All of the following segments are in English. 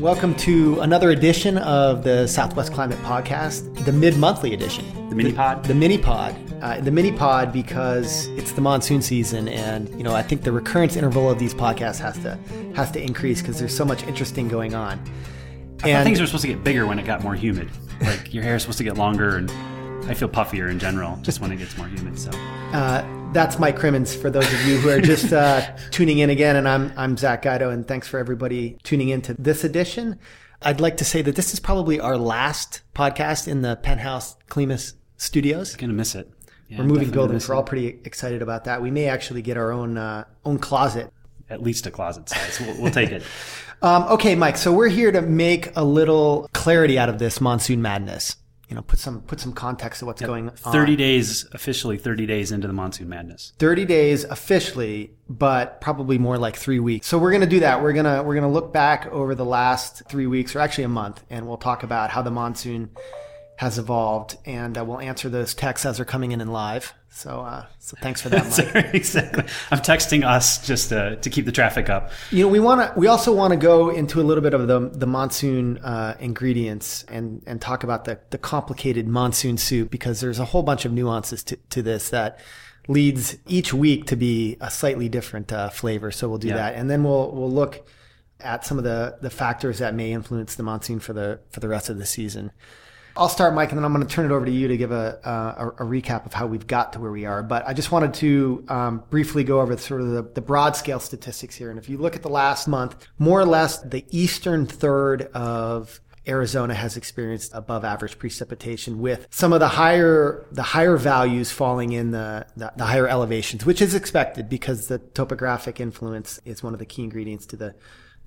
Welcome to another edition of the Southwest Climate Podcast, the mid-monthly edition, the mini pod. The, mini pod, uh, the mini pod, because it's the monsoon season, and you know I think the recurrence interval of these podcasts has to has to increase because there's so much interesting going on. I and things are supposed to get bigger when it got more humid. Like your hair is supposed to get longer, and I feel puffier in general just when it gets more humid. So. Uh, that's Mike Crimmins for those of you who are just uh, tuning in again. And I'm, I'm Zack Guido, and thanks for everybody tuning in to this edition. I'd like to say that this is probably our last podcast in the Penthouse CLIMAS studios. Gonna miss it. Yeah, We're moving buildings. We're all pretty excited about that. We may actually get our own uh, own closet. At least a closet size. We'll, we'll take it. um, okay, Mike. So we're here to make a little clarity out of this monsoon madness you know, put some put some context to what's yep. going on. Thirty days officially, thirty days into the monsoon madness. Thirty days officially, but probably more like three weeks. So we're gonna do that. We're gonna we're gonna look back over the last three weeks, or actually a month, and we'll talk about how the monsoon has evolved, and uh, we'll answer those texts as they're coming in in live. So, uh, so thanks for that, Mike. exactly. I'm texting us just to, to keep the traffic up. You know, we want to. We also want to go into a little bit of the the monsoon uh, ingredients and and talk about the the complicated monsoon soup because there's a whole bunch of nuances to to this that leads each week to be a slightly different uh, flavor. So we'll do yeah. that, and then we'll we'll look at some of the the factors that may influence the monsoon for the for the rest of the season. I'll start, Mike, and then I'm going to turn it over to you to give a, a, a recap of how we've got to where we are. But I just wanted to um, briefly go over sort of the, the, broad scale statistics here. And if you look at the last month, more or less the eastern third of Arizona has experienced above average precipitation with some of the higher the higher values falling in the, the, the higher elevations, which is expected because the topographic influence is one of the key ingredients to the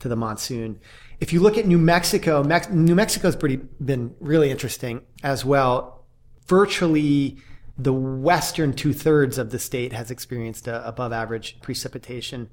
to the monsoon. If you look at New Mexico, Mex- New Mexico's pretty been really interesting as well. Virtually the western two thirds of the state has experienced above average precipitation,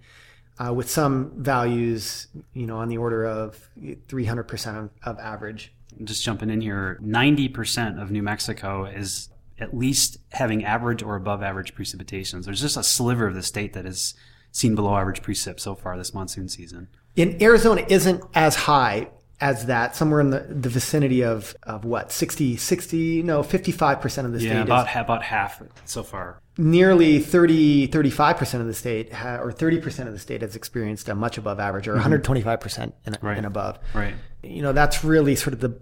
uh, with some values, you know, on the order of 300% of, of average. Just jumping in here, 90% of New Mexico is at least having average or above average precipitations. There's just a sliver of the state that has seen below average precip so far this monsoon season in Arizona isn't as high as that, somewhere in the, the vicinity of, of what, 60, 60, no, 55% of the state. Yeah, about, is, about half so far. Nearly 30, 35% of the state, ha, or 30% of the state has experienced a much above average, or mm-hmm. 125% and, right. and above. Right. You know, that's really sort of the,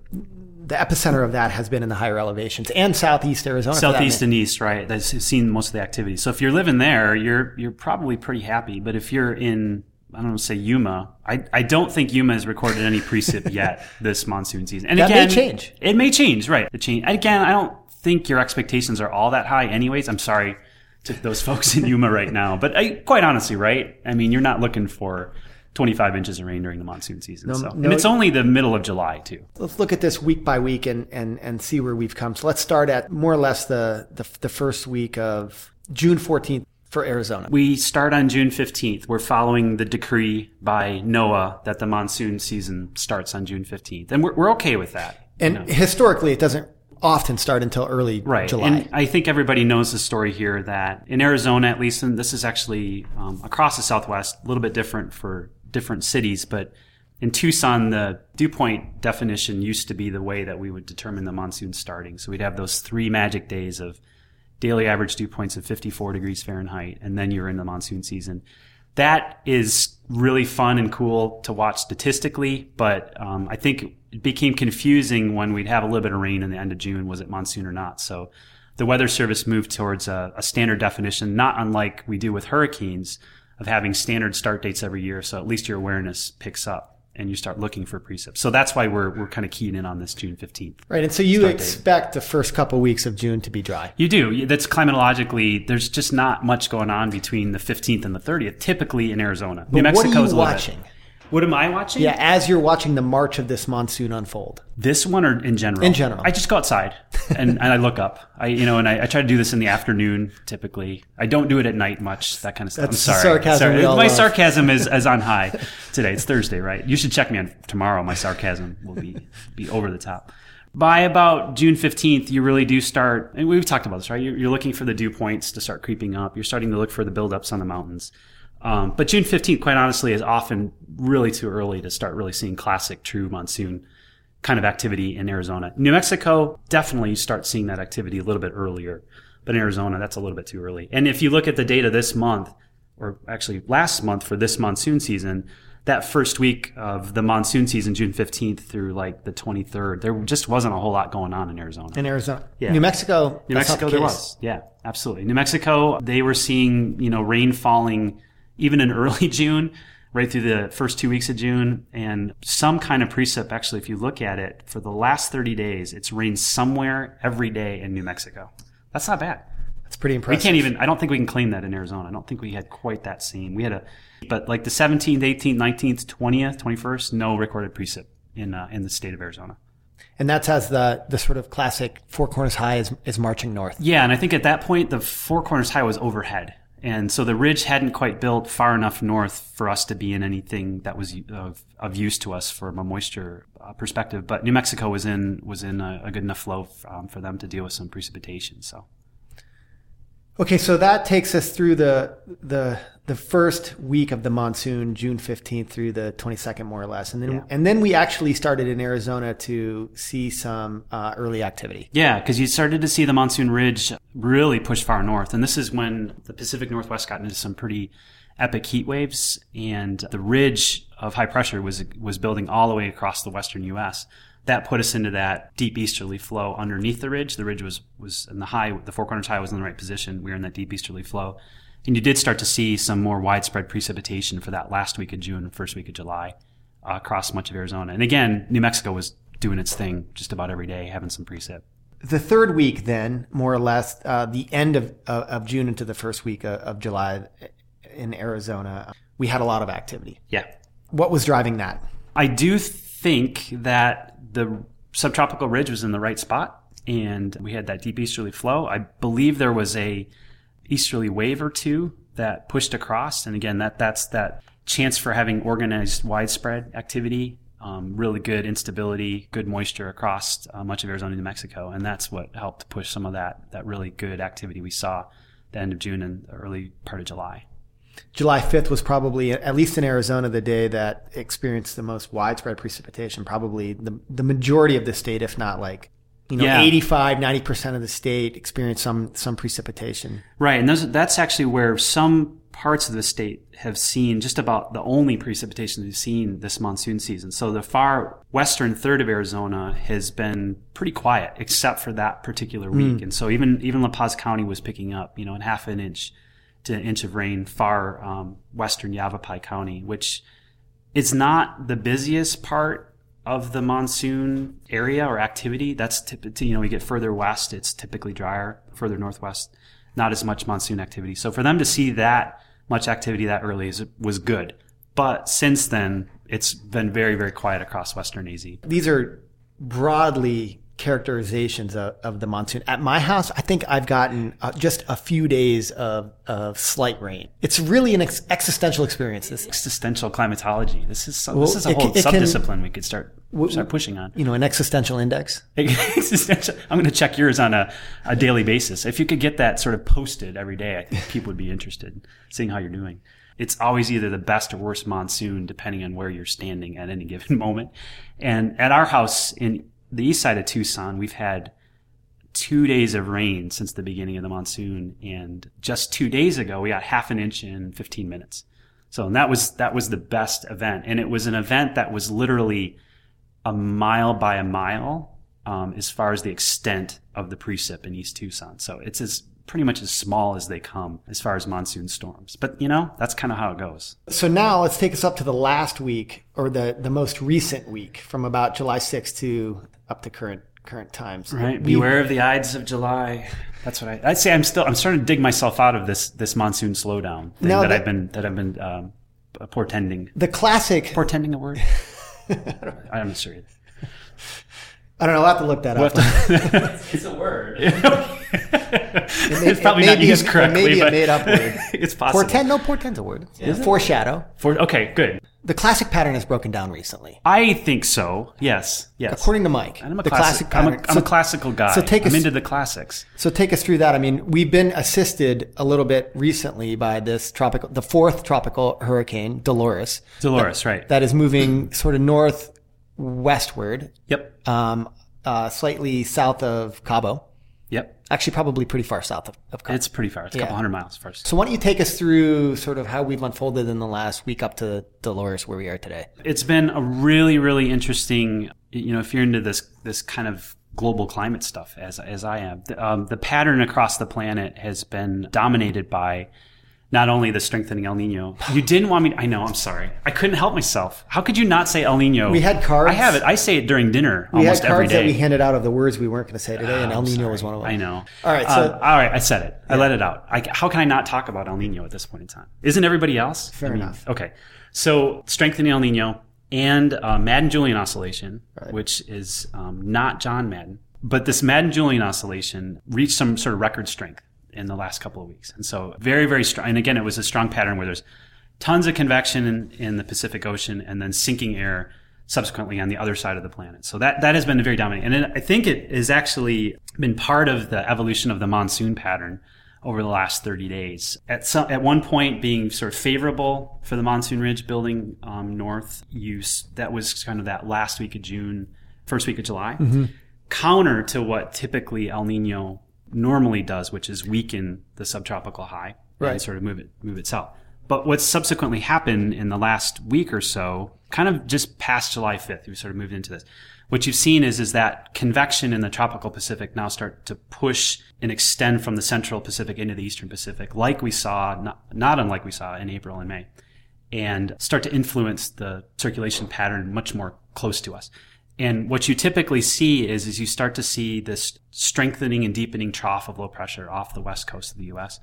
the epicenter of that has been in the higher elevations and southeast Arizona. Southeast and east, right? That's seen most of the activity. So if you're living there, you're you're probably pretty happy. But if you're in I don't want to say Yuma. I, I don't think Yuma has recorded any precip yet this monsoon season. And that again, may change. It may change, right? It change. Again, I don't think your expectations are all that high anyways. I'm sorry to those folks in Yuma right now. But I, quite honestly, right? I mean, you're not looking for 25 inches of rain during the monsoon season. No, so. no, and it's only the middle of July, too. Let's look at this week by week and, and, and see where we've come. So let's start at more or less the, the, the first week of June 14th for Arizona? We start on June 15th. We're following the decree by NOAA that the monsoon season starts on June 15th. And we're, we're okay with that. And you know? historically, it doesn't often start until early right. July. And I think everybody knows the story here that in Arizona, at least, and this is actually um, across the Southwest, a little bit different for different cities, but in Tucson, the dew point definition used to be the way that we would determine the monsoon starting. So we'd have those three magic days of daily average dew points of 54 degrees Fahrenheit, and then you're in the monsoon season. That is really fun and cool to watch statistically, but um, I think it became confusing when we'd have a little bit of rain in the end of June. Was it monsoon or not? So the Weather Service moved towards a, a standard definition, not unlike we do with hurricanes, of having standard start dates every year. So at least your awareness picks up and you start looking for precip. So that's why we're, we're kind of keying in on this June 15th. Right. And so you expect date. the first couple of weeks of June to be dry. You do. That's climatologically, there's just not much going on between the 15th and the 30th, typically in Arizona. But New Mexico what are you watching? What am I watching? Yeah, as you're watching the march of this monsoon unfold. This one or in general? In general. I just go outside and, and I look up. I you know, and I, I, try to do this in the afternoon typically. I don't do it at night much, that kind of stuff. That's I'm sorry. sarcasm. Sorry. My love. sarcasm is, is on high today. It's Thursday, right? You should check me on tomorrow. My sarcasm will be be over the top. By about June 15th, you really do start, and we've talked about this, right? You're, you're looking for the dew points to start creeping up. You're starting to look for the buildups on the mountains. Um, but June 15th, quite honestly, is often really too early to start really seeing classic true monsoon kind of activity in Arizona. New Mexico, definitely you start seeing that activity a little bit earlier. But in Arizona, that's a little bit too early. And if you look at the data this month, or actually last month for this monsoon season, that first week of the monsoon season, June 15th through like the 23rd, there just wasn't a whole lot going on in Arizona. In Arizona. Yeah. New Mexico. New Mexico, the there was. Yeah, absolutely. New Mexico, they were seeing, you know, rain falling even in early June, right through the first two weeks of June, and some kind of precip. Actually, if you look at it, for the last 30 days, it's rained somewhere every day in New Mexico. That's not bad. That's pretty impressive. We can't even, I don't think we can claim that in Arizona. I don't think we had quite that same. We had a, but like the 17th, 18th, 19th, 20th, 21st, no recorded precip in, uh, in the state of Arizona. And that's as the the sort of classic Four Corners High is, is marching north. Yeah, and I think at that point the Four Corners High was overhead, and so the ridge hadn't quite built far enough north for us to be in anything that was of, of use to us from a moisture uh, perspective. But New Mexico was in was in a, a good enough flow um, for them to deal with some precipitation. So Okay, so that takes us through the the the first week of the monsoon, June fifteenth through the twenty second, more or less, and then Yeah. and then we actually started in Arizona to see some uh, early activity. yeah, because you started to see the monsoon ridge really push far north, and this is when the Pacific Northwest got into some pretty epic heat waves, and the ridge of high pressure was was building all the way across the western U.S. That put us into that deep easterly flow underneath the ridge. The ridge was was in the high, the Four Corners High was in the right position. We were in that deep easterly flow, and you did start to see some more widespread precipitation for that last week of June and first week of July uh, across much of Arizona. And again, New Mexico was doing its thing just about every day, having some precip. The third week, then, more or less, uh, the end of of of June into the first week of, of July in Arizona, we had a lot of activity. Yeah. What was driving that? I do think that the subtropical ridge was in the right spot and we had that deep easterly flow. I believe there was a easterly wave or two that pushed across. And again, that, that's that chance for having organized widespread activity, um, really good instability, good moisture across uh, much of Arizona New Mexico. And that's what helped push some of that, that really good activity we saw the end of June and early part of July. July 5th was probably, at least in Arizona, the day that experienced the most widespread precipitation. Probably the, the majority of the state, if not like, you know, Yeah. 85, 90% of the state experienced some, some precipitation. Right, and those, that's actually where some parts of the state have seen just about the only precipitation they've seen this monsoon season. So the far western third of Arizona has been pretty quiet, except for that particular week. Mm. And so even even La Paz County was picking up, you know, in half an inch to an inch of rain. Far um, western Yavapai County, which it's not the busiest part of the monsoon area or activity. That's typically, you know, we get further west, it's typically drier. Further northwest, not as much monsoon activity. So for them to see that much activity that early is, was good. But since then, it's been very, very quiet across western AZ. These are broadly characterizations of, of the monsoon. At my house, I think I've gotten uh, just a few days of, of slight rain. It's really an ex- existential experience. This, Existential climatology. This is Well, this is a whole can- it can- subdiscipline we could start start pushing on. you know, an existential index. Existential. I'm going to check yours on a, a daily basis. If you could get that sort of posted every day, I think people would be interested in seeing how you're doing. It's always either the best or worst monsoon, depending on where you're standing at any given moment. And at our house in the east side of Tucson, we've had two days of rain since the beginning of the monsoon. And just two days ago, we got half an inch in 15 minutes. So and that was, that was the best event. And it was an event that was literally a mile by a mile um, as far as the extent of the precip in East Tucson. So it's as pretty much as small as they come as far as monsoon storms. But you know, that's kind of how it goes. So now let's take us up to the last week or the, the most recent week from about July 6th to up to current current times. Right. We- Beware of the Ides of July. That's what I, I'd say. I'm still. I'm starting to dig myself out of this this monsoon slowdown thing Now that I've been that I've been um, portending. The classic, Portending a word? I'm not sure. I don't know, I'll have to look that up. It's a word. it's probably it may not be used a, correctly, It may be a made up word. it's possible. Portend, no, portend's a word. Foreshadow. For, okay, good. The classic pattern has broken down recently, I think so. Yes. Yes. according to Mike. I'm a the classic, classic I'm, a, I'm so, a classical guy. so take I'm us- into the classics. so take us through that. I mean, we've been assisted a little bit recently by this tropical, the fourth tropical hurricane, Dolores, Dolores, right? that is moving sort of north westward, Yep. um, uh, slightly south of Cabo. Yep. Actually, probably pretty far south of, of. It's pretty far. It's a couple hundred miles first. so why don't you take us through sort of how we've unfolded in the last week up to Dolores, where we are today? It's been a really, really interesting. You know, if you're into this this kind of global climate stuff, as as I am, the, um, the pattern across the planet has been dominated by not only the strengthening El Nino. You didn't want me. I know. I'm sorry. I couldn't help myself. How could you not say El Nino? We had cards. I have it. I say it during dinner We almost had every cards that we handed out of the words we weren't going to say today, and El Nino sorry. was one of them. I know. All right, so- all right. I said it. I let it out. I, how can I not talk about El Nino at this point in time? Isn't everybody else? Fair I mean, enough. Okay. So strengthening El Nino and uh, Madden Julian oscillation, which is um, not John Madden, but this Madden Julian oscillation reached some sort of record strength in the last couple of weeks, and so very, very strong. And again, it was a strong pattern where there's tons of convection in, in the Pacific Ocean and then sinking air subsequently on the other side of the planet. So that, that has been very dominant. And it, I think it has actually been part of the evolution of the monsoon pattern over the last 30 days. At some, at one point being sort of favorable for the monsoon ridge building um, north use, that was kind of that last week of June, first week of July. Counter to what typically El Nino normally does, which is weaken the subtropical high Right. and sort of move it move it south. But what's subsequently happened in the last week or so, kind of just past July 5th, we sort of moved into this. What you've seen is is that convection in the tropical Pacific now start to push and extend from the central Pacific into the eastern Pacific, like we saw, not, not unlike we saw in April and May, and start to influence the circulation pattern much more close to us. And what you typically see is, is you start to see this strengthening and deepening trough of low pressure off the west coast of the U.S.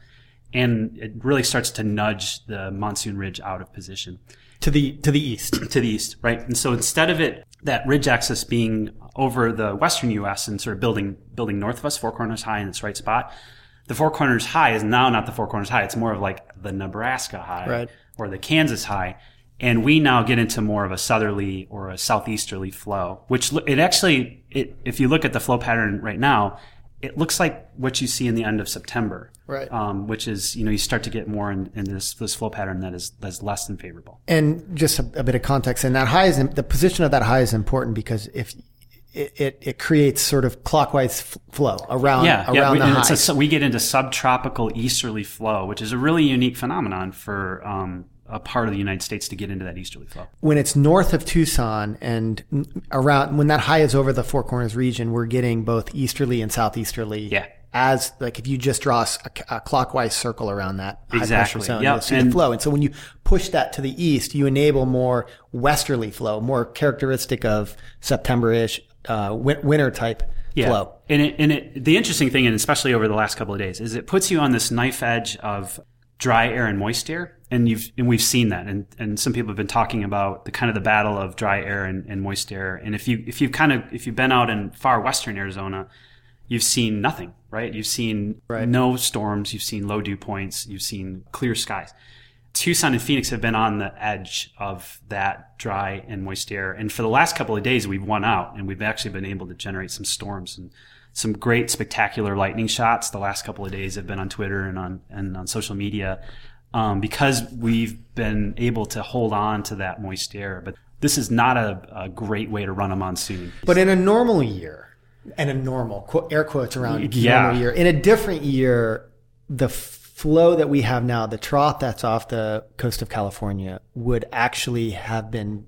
And it really starts to nudge the monsoon ridge out of position to the to the east. to the east, right? And so instead of it, that ridge axis being over the western U.S. and sort of building building north of us, Four Corners High in its right spot, the Four Corners High is now not the Four Corners High. It's more of like the Nebraska High Right. or the Kansas High. And we now get into more of a southerly or a southeasterly flow, which it actually, it, if you look at the flow pattern right now, it looks like what you see in the end of September, Right. Um, which is, you know, you start to get more in, in this this flow pattern that is that's less than favorable. And just a, a bit of context, and that high is the position of that high is important because if it, it, it creates sort of clockwise f- flow around yeah, around yeah, we, the high. a, we get into subtropical easterly flow, which is a really unique phenomenon for um, a part of the United States to get into that easterly flow. when it's north of Tucson and around when that high is over the Four Corners region, we're getting both easterly and southeasterly. Yeah. As like if you just draw a clockwise circle around that high pressure zone, Yep. you'll see the flow. And so when you push that to the east, you enable more westerly flow, more characteristic of September-ish uh, winter type flow. And it, and it, the interesting thing, and especially over the last couple of days, is it puts you on this knife edge of dry air and moist air. And you've, and we've seen that. And, and some people have been talking about the kind of the battle of dry air and, and moist air. And if you, if you've kind of, if you've been out in far western Arizona, you've seen nothing, right? You've seen Right. no storms. You've seen low dew points. You've seen clear skies. Tucson and Phoenix have been on the edge of that dry and moist air. And for the last couple of days, we've won out and we've actually been able to generate some storms and some great spectacular lightning shots. The last couple of days have been on Twitter and on, and on social media. Um, because we've been able to hold on to that moist air, but this is not a, a great way to run a monsoon. But in a normal year, and a normal air quotes around Yeah. normal year, in a different year, the flow that we have now, the trough that's off the coast of California, would actually have been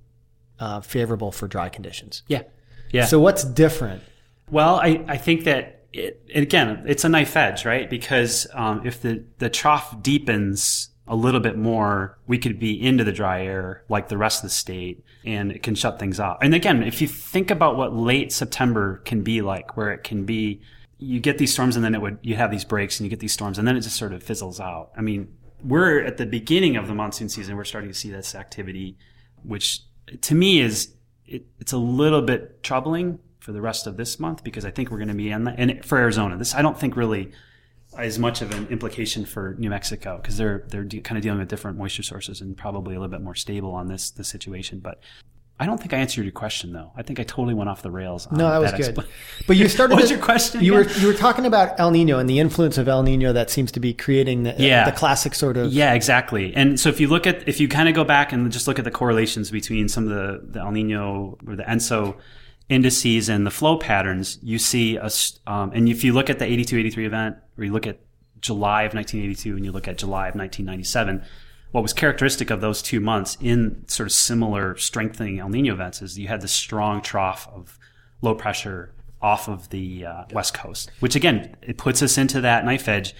uh, favorable for dry conditions. Yeah. Yeah. So what's different? Well, I, I think that it, again, it's a knife edge, right? Because um, if the, the trough deepens a little bit more, we could be into the dry air like the rest of the state and it can shut things off. And again, if you think about what late September can be like, where it can be, you get these storms and then it would, you have these breaks and you get these storms and then it just sort of fizzles out. I mean, we're at the beginning of the monsoon season. We're starting to see this activity, which to me is, it, it's a little bit troubling for the rest of this month because I think we're going to be in the, and for Arizona, this I don't think really as much of an implication for New Mexico because they're they're de- kind of dealing with different moisture sources and probably a little bit more stable on this this situation. But I don't think I answered your question though. I think I totally went off the rails. On No, that was good. expla- But you started. What was your question You were you were talking about El Nino and the influence of El Nino that seems to be creating the, Yeah. the classic sort of. Yeah, exactly. And so if you look at, if you kind of go back and just look at the correlations between some of the, the El Nino or the ENSO indices and the flow patterns, you see a, um, and if you look at the 82, 83 event, or you look at July of 1982 and you look at July of 1997, what was characteristic of those two months in sort of similar strengthening El Nino events is you had this strong trough of low pressure off of the uh, west coast, which again, it puts us into that knife edge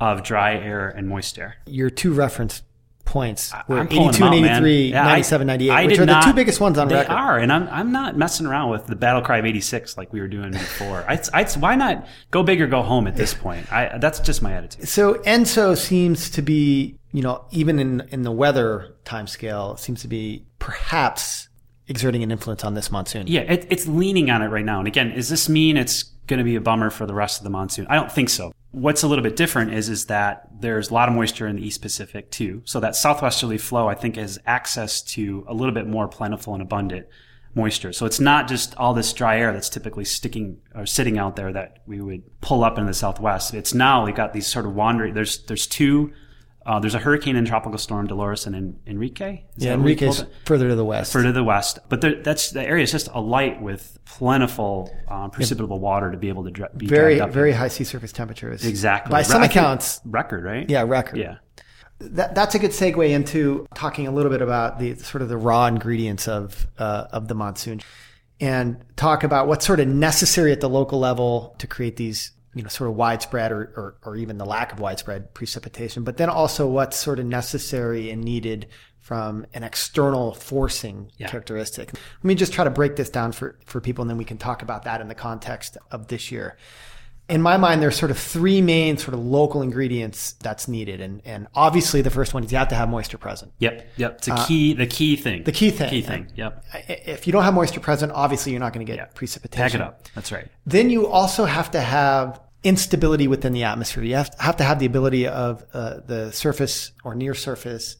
of dry air and moist air. Your two reference points were I'm pulling 82 them and out, man. 83, Yeah, 97, 98, I which did are the two biggest ones on they record. are, and I'm I'm not messing around with the battle cry of '86 like we were doing before. I, I, why not go big or go home at this point? I, that's just my attitude. So ENSO seems to be, you know, even in in the weather timescale, seems to be perhaps exerting an influence on this monsoon. Yeah, it, it's leaning on it right now. And again, does this mean it's going to be a bummer for the rest of the monsoon? I don't think so. What's a little bit different is is that there's a lot of moisture in the East Pacific too. So that southwesterly flow, I think, has access to a little bit more plentiful and abundant moisture. So it's not just all this dry air that's typically sticking or sitting out there that we would pull up in the southwest. It's now we've got these sort of wandering. There's there's two. Uh, there's a hurricane and tropical storm, Dolores and En- Enrique. Is Yeah, that what we Enrique's further to the west. further to the west. But there, that's the area is just alight with plentiful um, precipitable water to be able to dra- be very very high sea surface temperatures. exactly By some I accounts, record right. yeah, record. yeah. That, that's a good segue into talking a little bit about the sort of the raw ingredients of uh, of the monsoon, and talk about what's sort of necessary at the local level to create these you know sort of widespread or, or or even the lack of widespread precipitation, but then also what's sort of necessary and needed from an external forcing Yeah. characteristic. Let me just try to break this down for for people, and then we can talk about that in the context of this year in my mind, there's sort of three main sort of local ingredients that's needed, and and obviously the first one is you have to have moisture present. Yep. Yep. It's a key. The key thing. Uh, The key thing. Key thing. Yep. If you don't have moisture present, obviously you're not going to get Yeah. precipitation. Pack it up. That's right. Then you also have to have instability within the atmosphere. You have have to have the ability of uh, the surface or near surface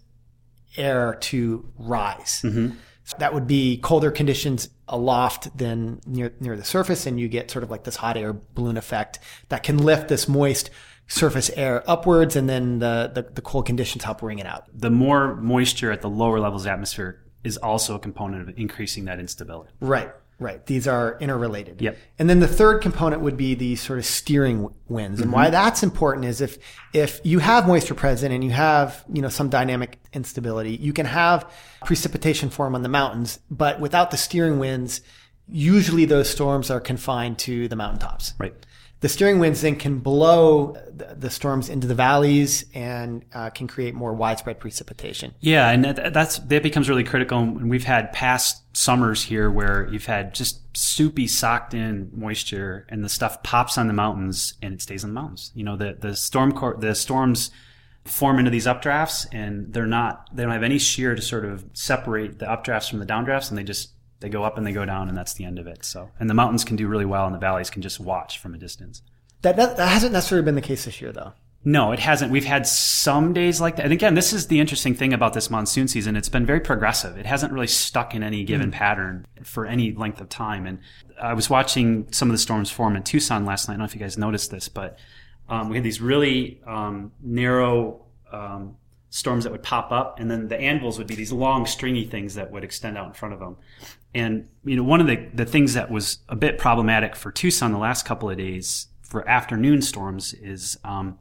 air to rise. Mm-hmm. So that would be colder conditions aloft than near near the surface, and you get sort of like this hot air balloon effect that can lift this moist surface air upwards, and then the the, the cold conditions help bring it out. The more moisture at the lower levels of the atmosphere is also a component of increasing that instability. Right, right. These are interrelated. Yep. And then the third component would be the sort of steering winds. And Mm-hmm. why that's important is if if you have moisture present and you have, you know, some dynamic instability, you can have precipitation form on the mountains, but without the steering winds, usually those storms are confined to the mountaintops. Right. The steering winds then can blow the, storms into the valleys and uh, can create more widespread precipitation. Yeah, and that, that's that becomes really critical. And we've had past summers here where you've had just soupy, socked in moisture, and the stuff pops on the mountains and it stays on the mountains. You know, the the storm cor- the storms form into these updrafts, and they're not they don't have any shear to sort of separate the updrafts from the downdrafts, and they just they go up and they go down, and that's the end of it. So, and the mountains can do really well, and the valleys can just watch from a distance. That, that, that hasn't necessarily been the case this year, though. No, it hasn't. We've had some days like that. And again, this is the interesting thing about this monsoon season. It's been very progressive. It hasn't really stuck in any given pattern for any length of time. And I was watching some of the storms form in Tucson last night. I don't know if you guys noticed this, but um, we had these really um, narrow um, storms that would pop up, and then the anvils would be these long, stringy things that would extend out in front of them. And you know, one of the the things that was a bit problematic for Tucson the last couple of days for afternoon storms is um,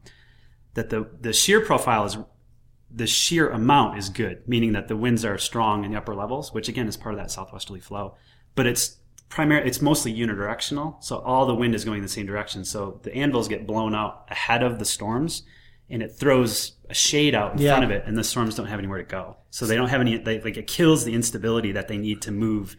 that the the shear profile is the sheer amount is good, meaning that the winds are strong in the upper levels, which again is part of that southwesterly flow. But it's primary, it's mostly unidirectional, so all the wind is going in the same direction. So the anvils get blown out ahead of the storms, and it throws a shade out in Yeah. front of it, and the storms don't have anywhere to go. So they don't have any. They, like it kills the instability that they need to move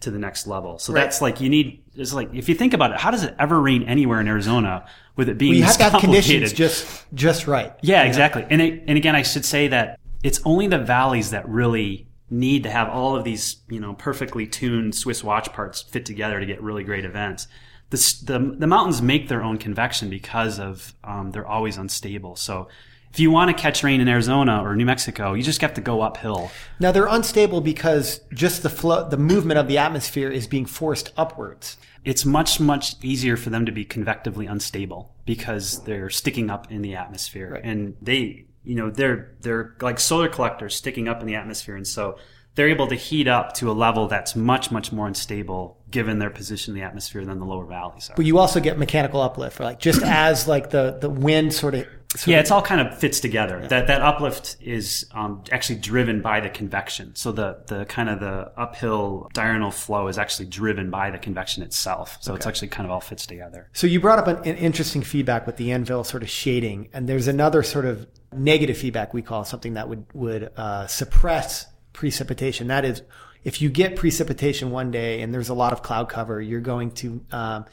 to the next level. So Right. that's like you need. It's like if you think about it, how does it ever rain anywhere in Arizona with it being You this have to have conditions just just right. Yeah, exactly. And it, and again, I should say that it's only the valleys that really need to have all of these, you know, perfectly tuned Swiss watch parts fit together to get really great events. the, the, the mountains make their own convection because of um, they're always unstable. So if you want to catch rain in Arizona or New Mexico, you just have to go uphill. Now they're unstable because just the flow, the movement of the atmosphere is being forced upwards. It's much much easier for them to be convectively unstable because they're sticking up in the atmosphere, Right. and they, you know, they're they're like solar collectors sticking up in the atmosphere, and so they're able to heat up to a level that's much much more unstable given their position in the atmosphere than the lower valleys are. But you also get mechanical uplift, like just as like the the wind sort of. Sort yeah, it's all kind of fits together. That that uplift is um, actually driven by the convection. So the the kind of the uphill diurnal flow is actually driven by the convection itself. So it's actually kind of all fits together. So you brought up an, an interesting feedback with the anvil sort of shading, and there's another sort of negative feedback we call something that would would uh, suppress precipitation. That is, if you get precipitation one day and there's a lot of cloud cover, you're going to um,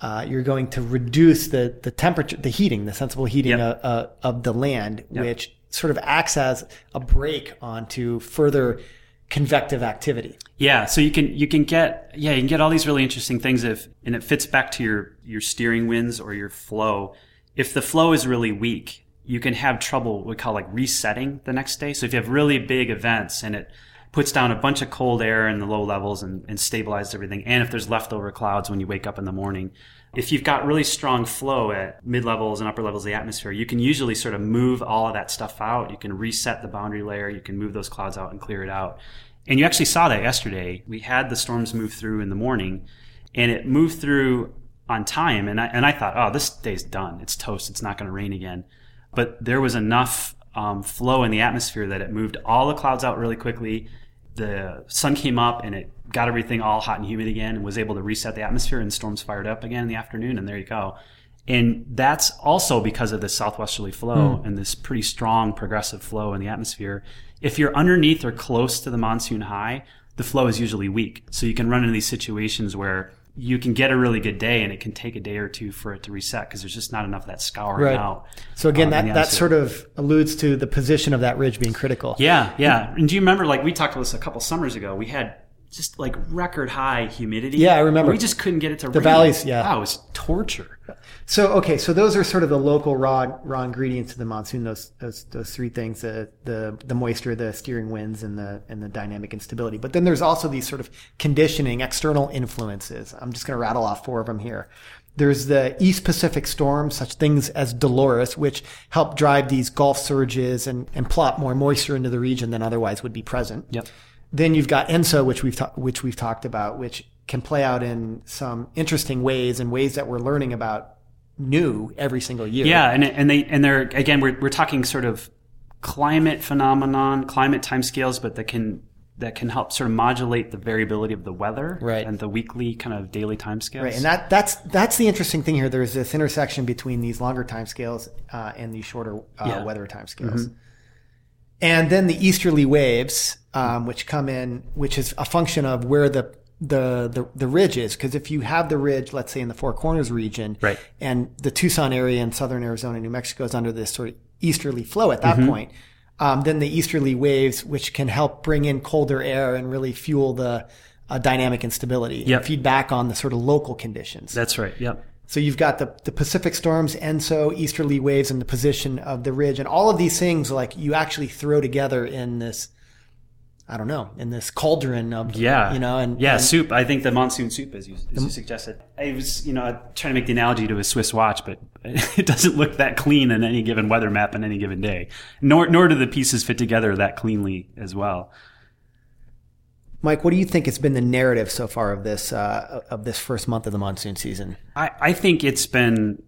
uh, you're going to reduce the the temperature, the heating, the sensible heating Yep. of, uh, of the land, which sort of acts as a brake onto further convective activity. Yeah, so you can you can get yeah you can get all these really interesting things if and it fits back to your your steering winds or your flow. If the flow is really weak, you can have trouble we call like resetting the next day. So if you have really big events and it puts down a bunch of cold air in the low levels and, and stabilizes everything, and if there's leftover clouds when you wake up in the morning, if you've got really strong flow at mid levels and upper levels of the atmosphere, you can usually sort of move all of that stuff out. You can reset the boundary layer. You can move those clouds out and clear it out. And you actually saw that yesterday. We had the storms move through in the morning, and it moved through on time. And I, and I thought, oh, this day's done. It's toast. It's not going to rain again. But there was enough um, flow in the atmosphere that it moved all the clouds out really quickly. The sun came up and it got everything all hot and humid again and was able to reset the atmosphere and storms fired up again in the afternoon. And there you go. And that's also because of the southwesterly flow hmm. and this pretty strong progressive flow in the atmosphere. If you're underneath or close to the monsoon high, the flow is usually weak. So you can run into these situations where you can get a really good day and it can take a day or two for it to reset because there's just not enough of that scouring Right. out. So again, um, that, that sort of alludes to the position of that ridge being critical. Yeah, yeah. And do you remember, like, we talked about this a couple summers ago? We had just like record high humidity. Yeah, I remember. We just couldn't get it to The rain. valleys, yeah. Wow, it was torture. So okay, so those are sort of the local raw raw ingredients of the monsoon. Those those those three things: the the the moisture, the steering winds, and the and the dynamic instability. But then there's also these sort of conditioning external influences. I'm just going to rattle off four of them here. There's the East Pacific storms, such things as Dolores, which help drive these Gulf surges and, and plop more moisture into the region than otherwise would be present. Yep. Then you've got ENSO, which we've ta- which we've talked about, which can play out in some interesting ways and ways that we're learning about new every single year. Yeah, and and they and they're again we're we're talking sort of climate phenomenon, climate timescales, but that can that can help sort of modulate the variability of the weather Right. and the weekly kind of daily timescales. Right, and that that's that's the interesting thing here. There's this intersection between these longer timescales uh, and these shorter uh, Yeah. weather timescales, and then the easterly waves, um, which come in, which is a function of where the the the, the ridge is. Because if you have the ridge, let's say in the Four Corners region, Right. and the Tucson area in southern Arizona, New Mexico is under this sort of easterly flow at that Mm-hmm. point. Um, then the easterly waves, which can help bring in colder air and really fuel the uh, dynamic instability Yep. and feed back on the sort of local conditions. That's right. Yep. So you've got the, the Pacific storms, ENSO, easterly waves, and the position of the ridge, and all of these things like you actually throw together in this, I don't know, in this cauldron of Yeah. you know, and yeah, and- soup. I think the monsoon soup, as you, as you suggested. I was, you know, trying to make the analogy to a Swiss watch, but it doesn't look that clean in any given weather map on any given day. Nor, nor do the pieces fit together that cleanly as well. Mike, what do you think has been the narrative so far of this uh, of this first month of the monsoon season? I, I think it's been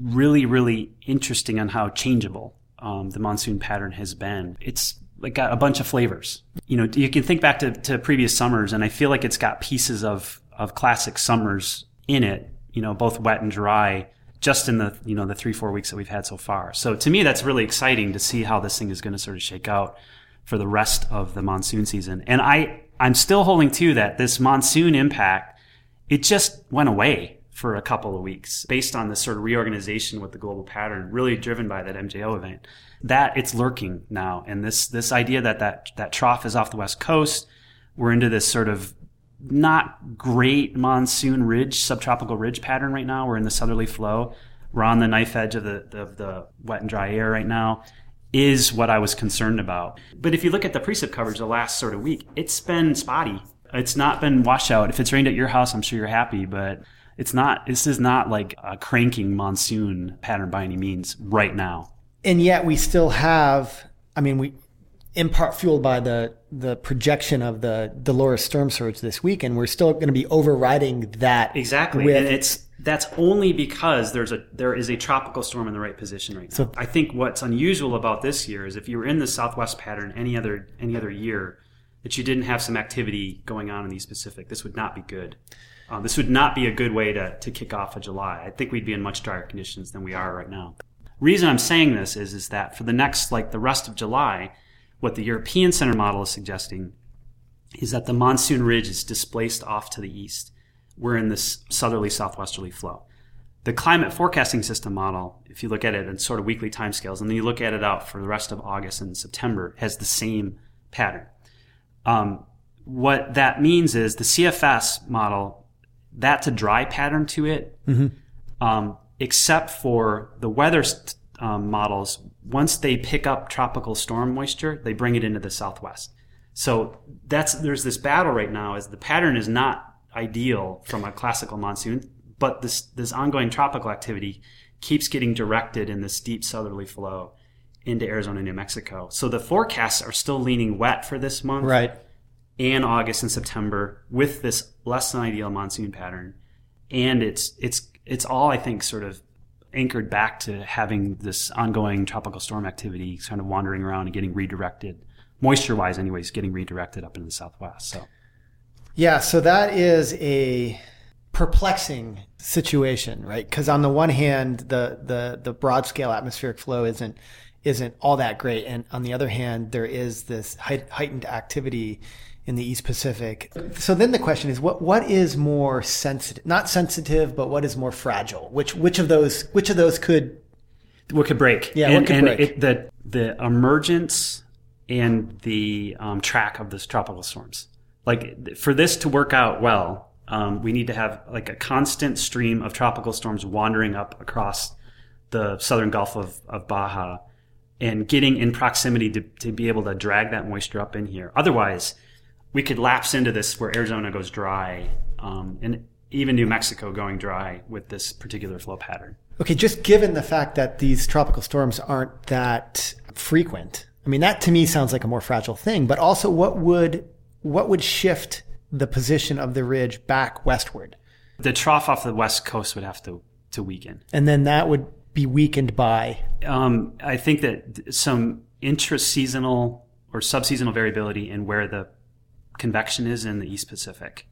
really, really interesting on how changeable um, the monsoon pattern has been. It's like got a bunch of flavors. You know, you can think back to, to previous summers, and I feel like it's got pieces of of classic summers in it. You know, both wet and dry, just in the you know the three four weeks that we've had so far. So to me, that's really exciting to see how this thing is going to sort of shake out for the rest of the monsoon season. And I I'm still holding to that this monsoon impact it just went away for a couple of weeks based on this sort of reorganization with the global pattern, really driven by that MJO event. That it's lurking now, and this this idea that that that trough is off the west coast, we're into this sort of not great monsoon ridge, subtropical ridge pattern right now. We're in the southerly flow. We're on the knife edge of the, of the wet and dry air right now is what I was concerned about. But if you look at the precip coverage the last sort of week, it's been spotty. It's not been washout. If it's rained at your house, I'm sure you're happy, but it's not, this is not like a cranking monsoon pattern by any means right now. And yet we still have, I mean, we, in part fueled by the the projection of the Dolores storm surge this week, and we're still going to be overriding that exactly. With, and it's that's only because there's a there is a tropical storm in the right position right now. So I think what's unusual about this year is if you were in the southwest pattern any other any other year that you didn't have some activity going on in the East Pacific, this would not be good. Uh, this would not be a good way to to kick off a July. I think we'd be in much drier conditions than we are right now. Reason I'm saying this is is that for the next like the rest of July what the European Center model is suggesting is that the monsoon ridge is displaced off to the east. We're in this southerly southwesterly flow. The climate forecasting system model, if you look at it in sort of weekly timescales, and then you look at it out for the rest of August and September, has the same pattern. Um, what that means is the CFS model, that's a dry pattern to it, mm-hmm. um, except for the weather st- um, models, once they pick up tropical storm moisture, they bring it into the southwest. So that's there's this battle right now. As the pattern is not ideal from a classical monsoon, but this this ongoing tropical activity keeps getting directed in this deep southerly flow into Arizona and New Mexico. So the forecasts are still leaning wet for this month, right? And August and September with this less than ideal monsoon pattern, and it's it's it's all I think sort of anchored back to having this ongoing tropical storm activity kind of wandering around and getting redirected, moisture wise, anyways, getting redirected up into the southwest. So, yeah, so that is a perplexing situation, right? Because on the one hand, the the the broad scale atmospheric flow isn't isn't all that great, and on the other hand, there is this heightened activity in the East Pacific. So then the question is, what what is more sensitive? Not sensitive, but what is more fragile? Which which of those which of those could what could break? Yeah, and, what could and break? It, the the emergence and the um, track of this tropical storms. Like for this to work out well, um, we need to have like a constant stream of tropical storms wandering up across the southern Gulf of, of Baja and getting in proximity to, to be able to drag that moisture up in here. Otherwise, we could lapse into this where Arizona goes dry, um, and even New Mexico going dry with this particular flow pattern. Okay, just given the fact that these tropical storms aren't that frequent, I mean that to me sounds like a more fragile thing. But also, what would what would shift the position of the ridge back westward? The trough off the west coast would have to to weaken, and then that would be weakened by. Um, I think that some intra-seasonal or subseasonal variability in where the convection is in the East Pacific.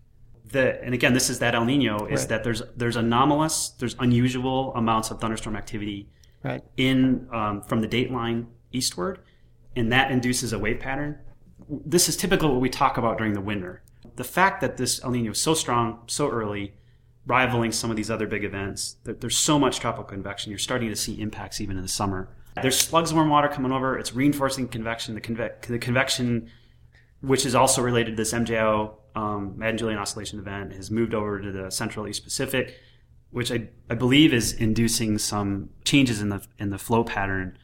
The, and again, this is that El Nino is right. that there's there's anomalous, there's unusual amounts of thunderstorm activity right. in um, from the date line eastward, and that induces a wave pattern. This is typical what we talk about during the winter. The fact that this El Nino is so strong so early, rivaling some of these other big events, there's so much tropical convection. You're starting to see impacts even in the summer. There's slugs of warm water coming over. It's reinforcing convection. The, conve- the convection which is also related to this MJO um, Madden-Julian oscillation event, has moved over to the Central East Pacific, which I, I believe is inducing some changes in the in the flow pattern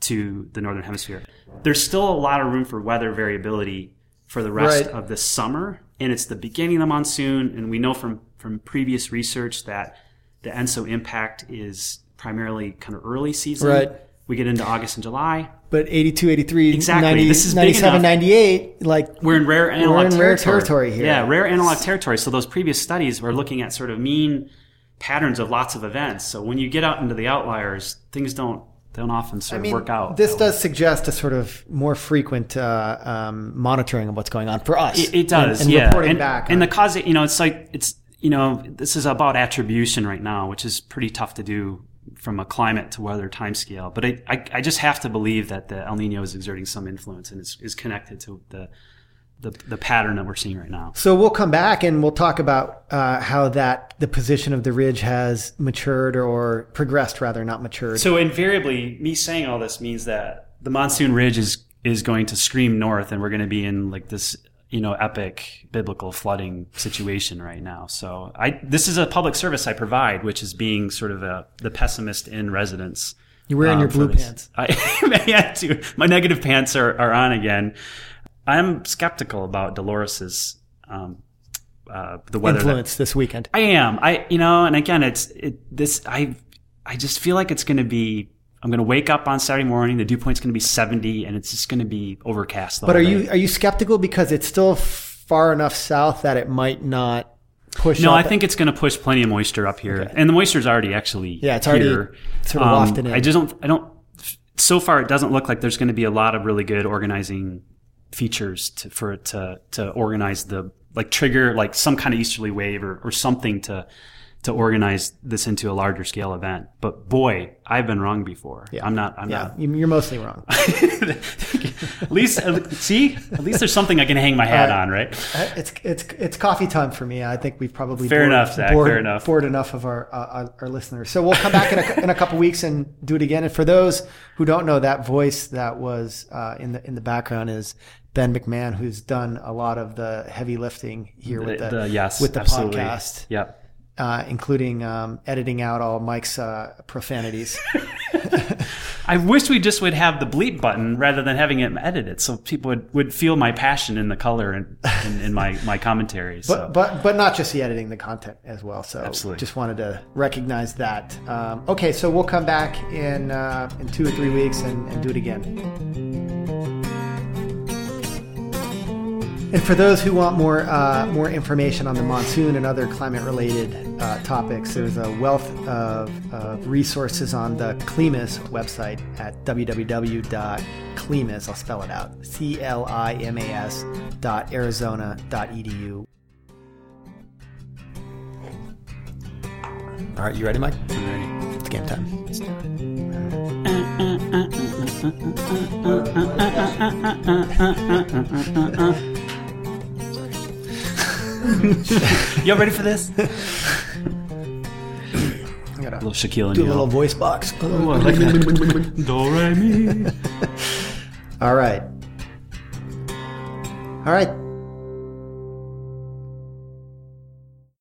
to the northern hemisphere. There's still a lot of room for weather variability for the rest right. of the summer, and it's the beginning of the monsoon. And we know from from previous research that the ENSO impact is primarily kind of early season. Right. We get into August and July but 82, 83, exactly. 90, this is 97, 98, like we're in rare analog we're in territory. rare territory here. Yeah, rare analog territory. So those previous studies were looking at sort of mean patterns of lots of events. So when you get out into the outliers, things don't don't often sort I mean, of work out. This does way. suggest a sort of more frequent uh, um, monitoring of what's going on for us. It, it does, and, and yeah. Reporting and, back, and the cause, you know, it's like it's you know, this is about attribution right now, which is pretty tough to do from a climate to weather timescale. But I, I, I, just have to believe that the El Nino is exerting some influence and is, is connected to the, the, the pattern that we're seeing right now. So we'll come back and we'll talk about uh, how that the position of the ridge has matured or progressed, rather not matured. So invariably, me saying all this means that the monsoon ridge is is going to scream north, and we're going to be in like this you know epic biblical flooding situation right now. So I this is a public service I provide, which is being sort of a the pessimist in residence. You're wearing um, your blue pants. I yeah, too. My negative pants are, are on again. I'm skeptical about Dolores's um, uh, the weather. that- Influence this weekend. I am. I you know, and again, it's it this. I I just feel like it's going to be. I'm going to wake up on Saturday morning. The dew point's going to be 70, and it's just going to be overcast. But are day. you are you skeptical because it's still far enough south that it might not push? No? I think it's going to push plenty of moisture up here, and the moisture's already actually Yeah, it's already here. sort of Um, wafted in. I just don't. I don't. So far, it doesn't look like there's going to be a lot of really good organizing features to, for it to to organize the like trigger like some kind of easterly wave or, or something to to organize this into a larger scale event. But boy, I've been wrong before. Yeah. I'm not. I'm yeah, not. you- you're mostly wrong. at least see, at least there's something I can hang my hat Uh, on, right? Uh, It's it's it's coffee time for me. I think we've probably Fair bored, enough, Zack, bored, fair enough. bored enough of our, uh, our our listeners. So we'll come back in a, in a couple weeks and do it again. And for those who don't know, that voice that was uh, in the in the background is Ben McMahon, who's done a lot of the heavy lifting here with the, yes, with the absolutely. podcast, Yep. Uh, including um, editing out all Mike's uh, profanities. I wish we just would have the bleep button rather than having it edited, so people would, would feel my passion in the color and in, in my my commentary. So. But but but not just the editing, the content as well. So Absolutely. just wanted to recognize that. Um, okay, so we'll come back in uh, in two or three weeks and, and do it again. And for those who want more uh, more information on the monsoon and other climate related uh, topics, there's a wealth of, of resources on the CLIMAS website at www.climas. I'll spell it out: C L I M A S dot Arizona dot edu. All right, you ready, Mike? I'm ready. It's game time. Y'all ready for this? I gotta little Shaquille O'Neal. do a little voice box. Ooh, I like that. Do re mi. All right. All right.